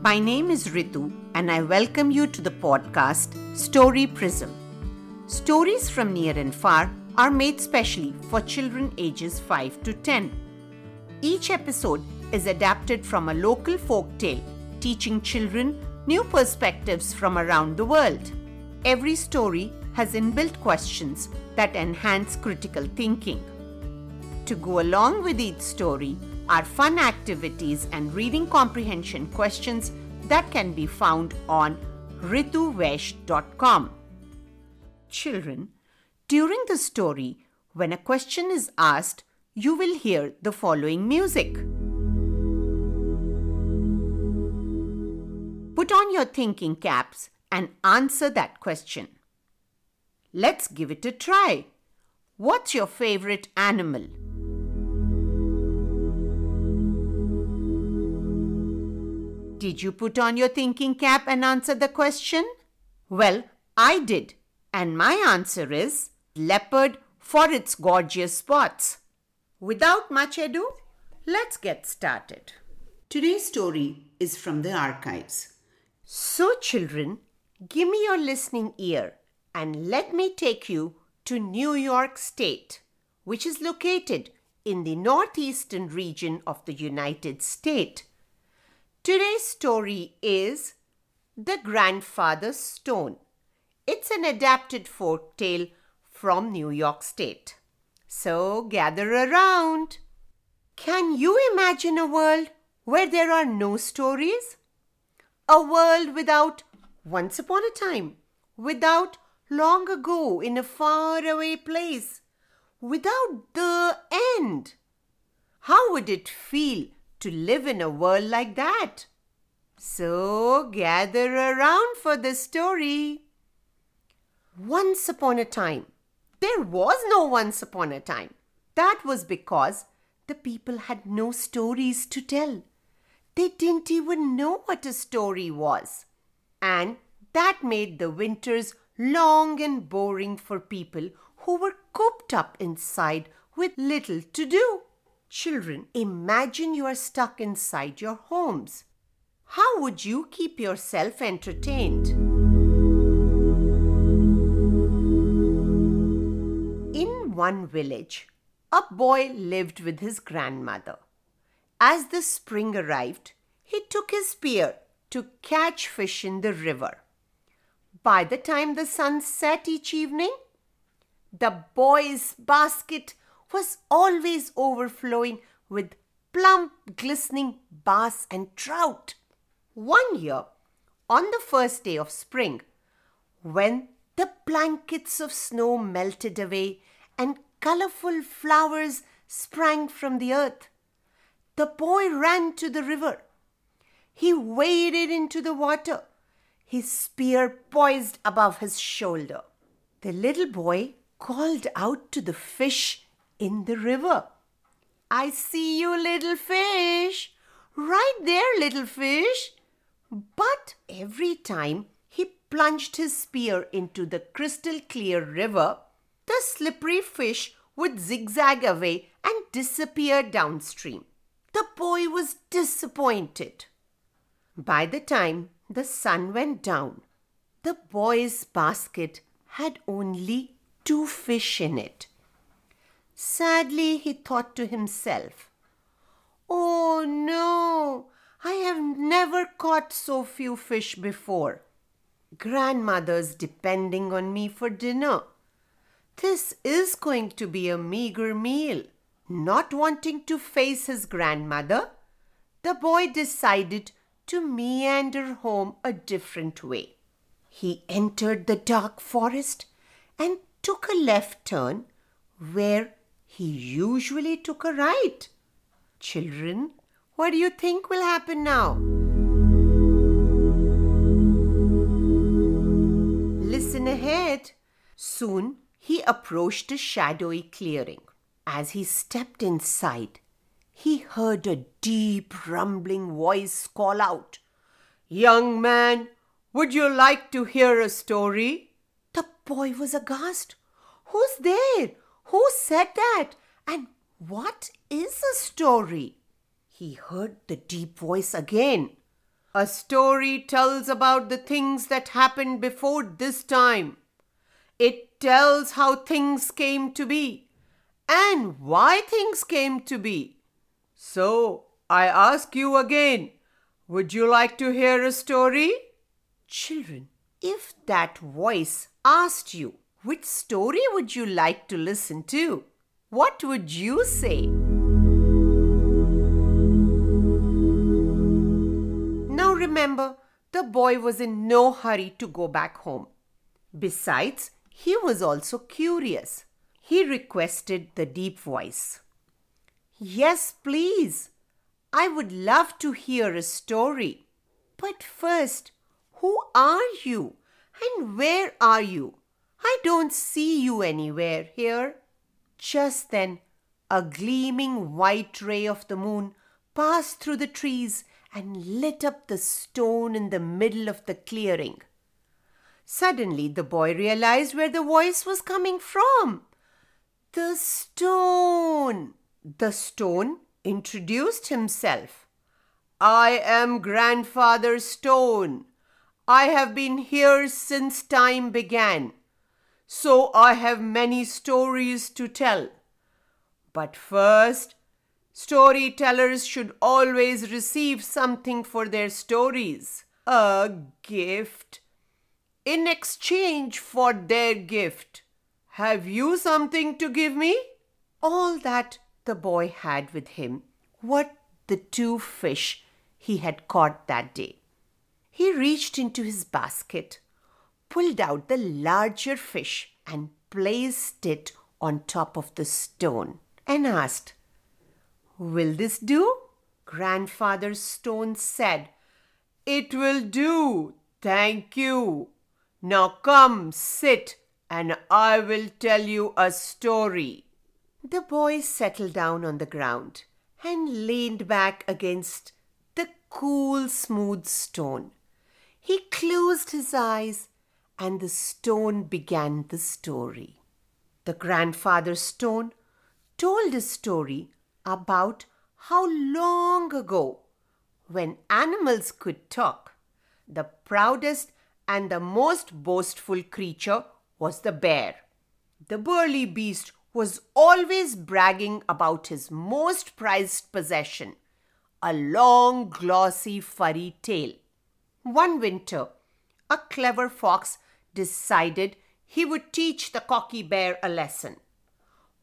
My name is Ritu, and I welcome you to the podcast Story Prism. Stories from near and far are made specially for children ages 5 to 10. Each episode is adapted from a local folk tale, teaching children new perspectives from around the world. Every story has inbuilt questions that enhance critical thinking. To go along with each story are fun activities and reading comprehension questions that can be found on rituvaish.com. Children, during the story, when a question is asked, you will hear the following music. Put on your thinking caps and answer that question. Let's give it a try. What's your favorite animal? Did you put on your thinking cap and answer the question? Well, I did, and my answer is leopard for its gorgeous spots. Without much ado, let's get started. Today's story is from the archives. So, children, give me your listening ear and let me take you to New York State, which is located in the northeastern region of the United States. Today's story is The Grandfather's Stone. It's an adapted folk tale from New York State. So gather around. Can you imagine a world where there are no stories? A world without once upon a time, without long ago in a faraway place, without the end. How would it feel to live in a world like that. So gather around for the story. Once upon a time, there was no once upon a time. That was because the people had no stories to tell. They didn't even know what a story was. And that made the winters long and boring for people who were cooped up inside with little to do. Children, imagine you are stuck inside your homes. How would you keep yourself entertained? In one village, a boy lived with his grandmother. As the spring arrived, he took his spear to catch fish in the river. By the time the sun set each evening, the boy's basket was always overflowing with plump, glistening bass and trout. One year, on the first day of spring, when the blankets of snow melted away and colorful flowers sprang from the earth, the boy ran to the river. He waded into the water, his spear poised above his shoulder. The little boy called out to the fish in the river. I see you, little fish. Right there, little fish. But every time he plunged his spear into the crystal clear river, the slippery fish would zigzag away and disappear downstream. The boy was disappointed. By the time the sun went down, the boy's basket had only two fish in it. Sadly, he thought to himself, Oh no, I have never caught so few fish before. Grandmother's depending on me for dinner. This is going to be a meager meal. Not wanting to face his grandmother, the boy decided to meander home a different way. He entered the dark forest and took a left turn where he usually took a right. Children, what do you think will happen now? Listen ahead. Soon he approached a shadowy clearing. As he stepped inside, he heard a deep rumbling voice call out, Young man, would you like to hear a story? The boy was aghast. Who's there? Who said that? And what is a story? He heard the deep voice again. A story tells about the things that happened before this time. It tells how things came to be and why things came to be. So, I ask you again, would you like to hear a story? Children, if that voice asked you, which story would you like to listen to? What would you say? Now remember, the boy was in no hurry to go back home. Besides, he was also curious. He requested the deep voice. Yes, please. I would love to hear a story. But first, who are you and where are you? I don't see you anywhere here. Just then, a gleaming white ray of the moon passed through the trees and lit up the stone in the middle of the clearing. Suddenly, the boy realized where the voice was coming from. The stone! The stone introduced himself. I am Grandfather Stone. I have been here since time began, so I have many stories to tell. But first, storytellers should always receive something for their stories a gift in exchange for their gift. Have you something to give me? All that the boy had with him were the two fish he had caught that day. He reached into his basket, pulled out the larger fish, and placed it on top of the stone and asked, Will this do? Grandfather Stone said, It will do, thank you. Now come, sit, and I will tell you a story. The boy settled down on the ground and leaned back against the cool, smooth stone. He closed his eyes, and the stone began the story. The grandfather stone told a story about how long ago, when animals could talk, the proudest and the most boastful creature was the bear. The burly beast was always bragging about his most prized possession, a long, glossy, furry tail. One winter, a clever fox decided he would teach the cocky bear a lesson.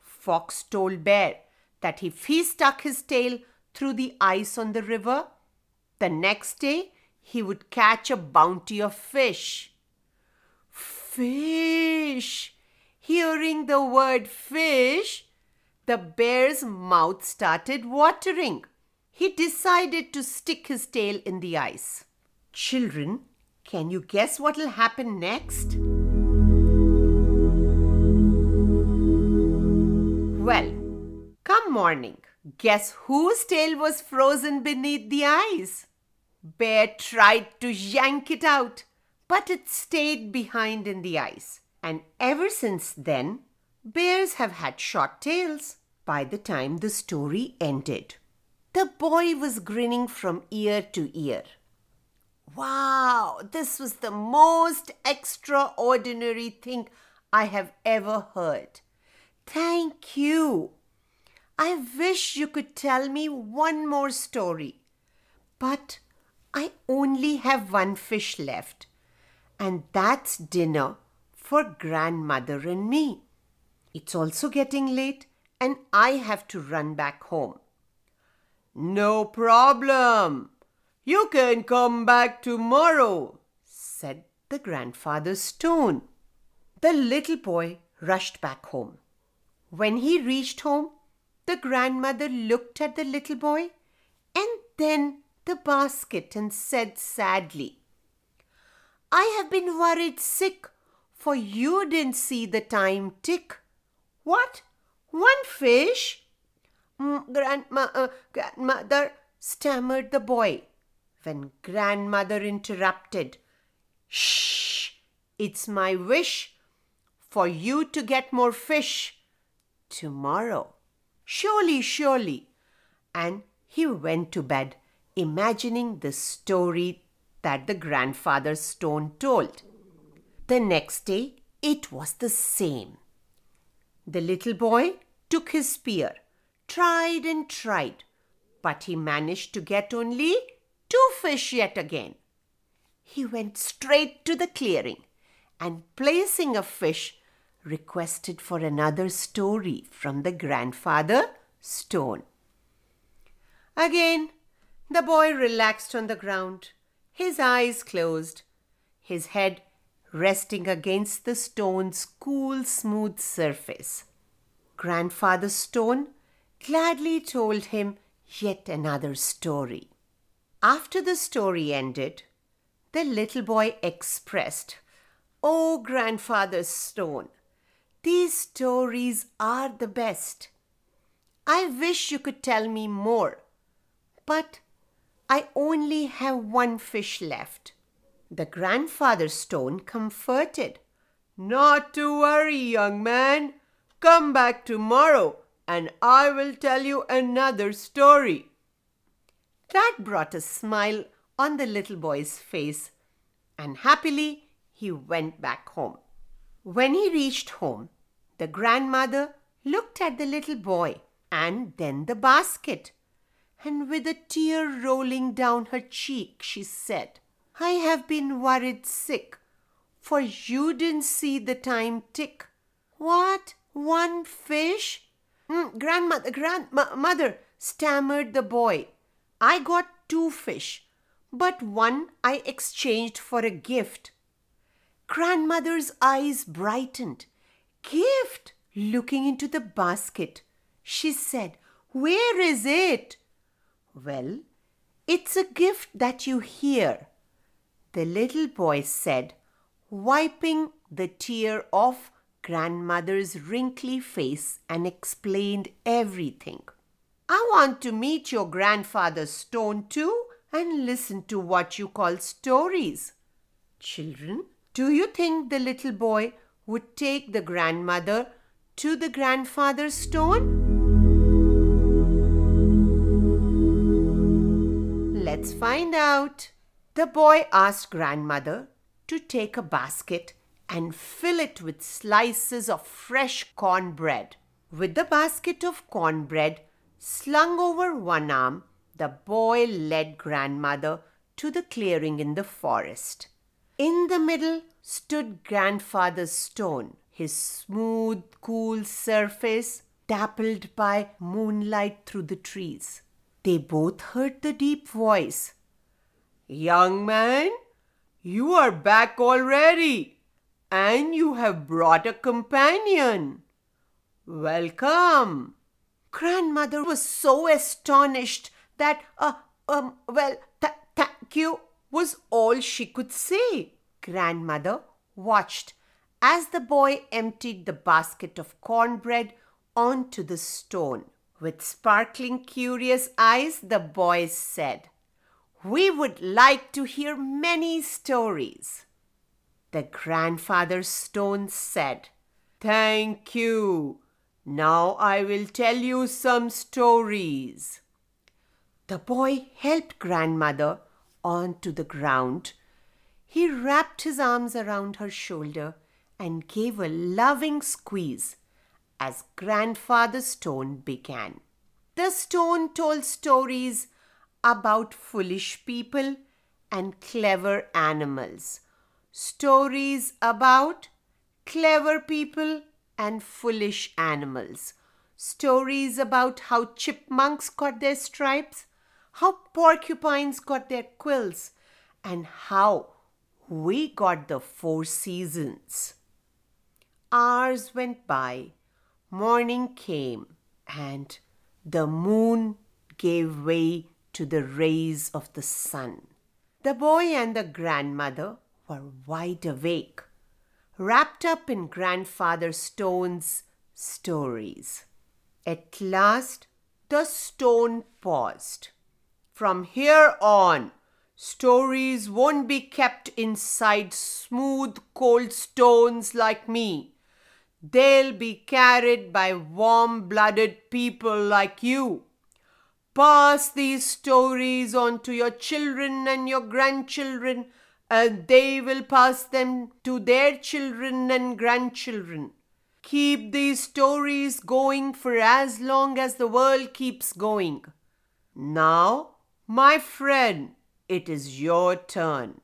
Fox told Bear that if he stuck his tail through the ice on the river, the next day he would catch a bounty of fish. Fish! Hearing the word fish, the bear's mouth started watering. He decided to stick his tail in the ice. Children, can you guess what will happen next? Well, come morning, guess whose tail was frozen beneath the ice? Bear tried to yank it out, but it stayed behind in the ice. And ever since then, bears have had short tails by the time the story ended. The boy was grinning from ear to ear. Wow, this was the most extraordinary thing I have ever heard. Thank you. I wish you could tell me one more story. But I only have one fish left, and that's dinner for grandmother and me. It's also getting late, and I have to run back home. No problem. You can come back tomorrow, said the grandfather stone. The little boy rushed back home. When he reached home, the grandmother looked at the little boy and then the basket and said sadly, I have been worried sick, for you didn't see the time tick. What? One fish? Mm, grandma, uh, grandmother, stammered the boy. When grandmother interrupted, Shh! It's my wish for you to get more fish tomorrow. Surely, surely. And he went to bed imagining the story that the grandfather stone told. The next day, it was the same. The little boy took his spear, tried and tried, but he managed to get only two fish yet again. He went straight to the clearing and, placing a fish, requested for another story from the grandfather stone. Again, the boy relaxed on the ground, his eyes closed, his head resting against the stone's cool, smooth surface. Grandfather Stone gladly told him yet another story. After the story ended, the little boy expressed, Oh, Grandfather Stone, these stories are the best. I wish you could tell me more, but I only have one fish left. The grandfather stone comforted. Not to worry, young man. Come back tomorrow and I will tell you another story. That brought a smile on the little boy's face, and happily he went back home. When he reached home, the grandmother looked at the little boy and then the basket, and with a tear rolling down her cheek, she said, I have been worried sick, for you didn't see the time tick. What? One fish? Mm, grandmother, grandmother, stammered the boy. I got two fish, but one I exchanged for a gift. Grandmother's eyes brightened. Gift? Looking into the basket, she said, Where is it? Well, it's a gift that you hear the little boy said, wiping the tear off grandmother's wrinkly face and explained everything. I want to meet your grandfather Stone too and listen to what you call stories. Children, do you think the little boy would take the grandmother to the grandfather Stone? Let's find out. The boy asked grandmother to take a basket and fill it with slices of fresh cornbread. With the basket of cornbread slung over one arm, the boy led grandmother to the clearing in the forest. In the middle stood grandfather's stone, his smooth, cool surface dappled by moonlight through the trees. They both heard the deep voice Young man, you are back already, and you have brought a companion. Welcome. Grandmother was so astonished that, uh, um, well, th- thank you was all she could say. Grandmother watched as the boy emptied the basket of cornbread onto the stone. With sparkling, curious eyes, the boy said, we would like to hear many stories. The grandfather stone said, Thank you. Now I will tell you some stories. The boy helped grandmother onto the ground. He wrapped his arms around her shoulder and gave a loving squeeze as grandfather stone began. The stone told stories about foolish people and clever animals. Stories about clever people and foolish animals. Stories about how chipmunks got their stripes, how porcupines got their quills, and how we got the four seasons. Hours went by, morning came, and the moon gave way to the rays of the sun. The boy and the grandmother were wide awake, wrapped up in Grandfather Stone's stories. At last, the stone paused. From here on, stories won't be kept inside smooth, cold stones like me. They'll be carried by warm blooded people like you Pass these stories on to your children and your grandchildren, and they will pass them to their children and grandchildren. Keep these stories going for as long as the world keeps going. Now, my friend, it is your turn.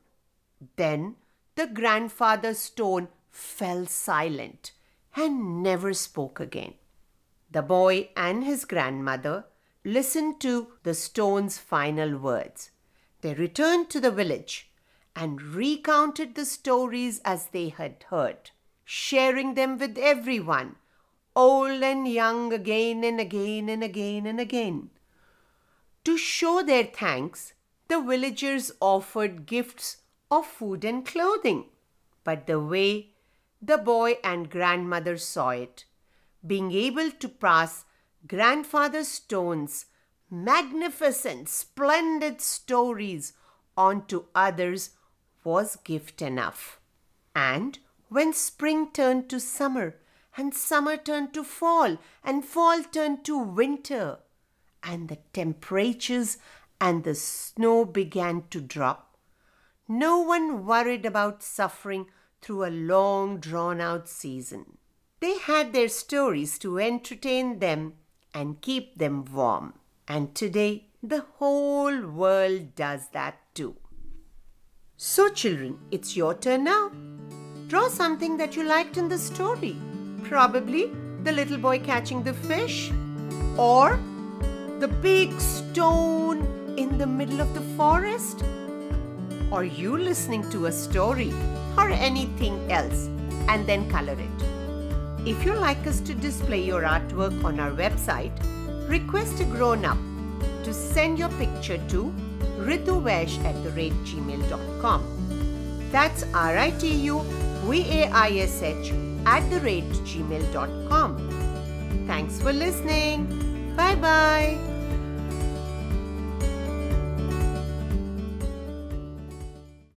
Then the grandfather stone fell silent and never spoke again. The boy and his grandmother listened to the stone's final words. They returned to the village and recounted the stories as they had heard, sharing them with everyone, old and young, again and again and again and again. To show their thanks, the villagers offered gifts of food and clothing. But the way the boy and grandmother saw it, being able to pass grandfather Stone's magnificent, splendid stories on to others was gift enough. And when spring turned to summer, and summer turned to fall, and fall turned to winter, and the temperatures and the snow began to drop, no one worried about suffering through a long drawn out season. They had their stories to entertain them and keep them warm. And today, the whole world does that too. So, children, it's your turn now. Draw something that you liked in the story. Probably the little boy catching the fish, or the big stone in the middle of the forest, or you listening to a story or anything else and then color it. If you like us to display your artwork on our website, request a grown up to send your picture to rituvaish at the rate gmail.com. That's R I T U V A I S H at the rate gmail.com. Thanks for listening. Bye bye.